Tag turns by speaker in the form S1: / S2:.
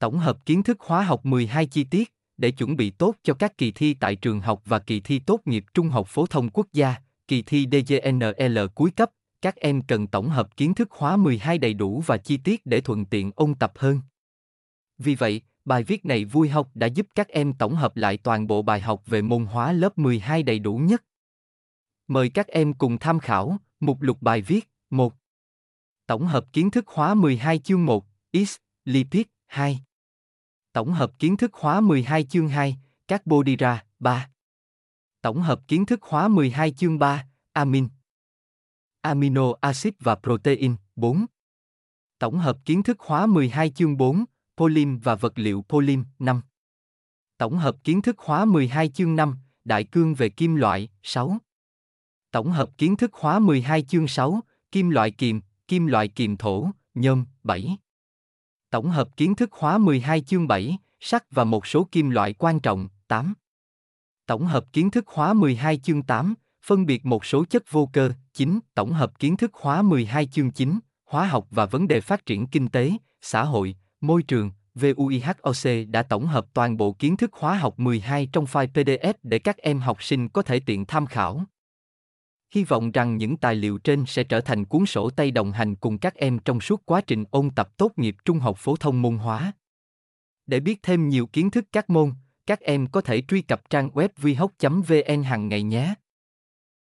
S1: Tổng hợp kiến thức hóa học 12 chi tiết để chuẩn bị tốt cho các kỳ thi tại trường học và kỳ thi tốt nghiệp trung học phổ thông quốc gia, kỳ thi DGNL cuối cấp, các em cần tổng hợp kiến thức hóa 12 đầy đủ và chi tiết để thuận tiện ôn tập hơn. Vì vậy, bài viết này vui học đã giúp các em tổng hợp lại toàn bộ bài học về môn hóa lớp 12 đầy đủ nhất. Mời các em cùng tham khảo mục lục bài viết 1. Tổng hợp kiến thức hóa 12 chương 1, X, lipid 2. Tổng hợp kiến thức hóa 12 chương 2, các Bodhira, 3. Tổng hợp kiến thức hóa 12 chương 3, amin. Amino acid và protein 4. Tổng hợp kiến thức hóa 12 chương 4, polym và vật liệu polym 5. Tổng hợp kiến thức hóa 12 chương 5, đại cương về kim loại 6. Tổng hợp kiến thức hóa 12 chương 6, kim loại kiềm, kim loại kiềm thổ, nhôm 7. Tổng hợp kiến thức khóa 12 chương 7, sắt và một số kim loại quan trọng 8. Tổng hợp kiến thức khóa 12 chương 8, phân biệt một số chất vô cơ 9. Tổng hợp kiến thức khóa 12 chương 9, hóa học và vấn đề phát triển kinh tế, xã hội, môi trường, VUIHOC đã tổng hợp toàn bộ kiến thức hóa học 12 trong file PDF để các em học sinh có thể tiện tham khảo. Hy vọng rằng những tài liệu trên sẽ trở thành cuốn sổ tay đồng hành cùng các em trong suốt quá trình ôn tập tốt nghiệp trung học phổ thông môn hóa. Để biết thêm nhiều kiến thức các môn, các em có thể truy cập trang web vihoc vn hàng ngày nhé.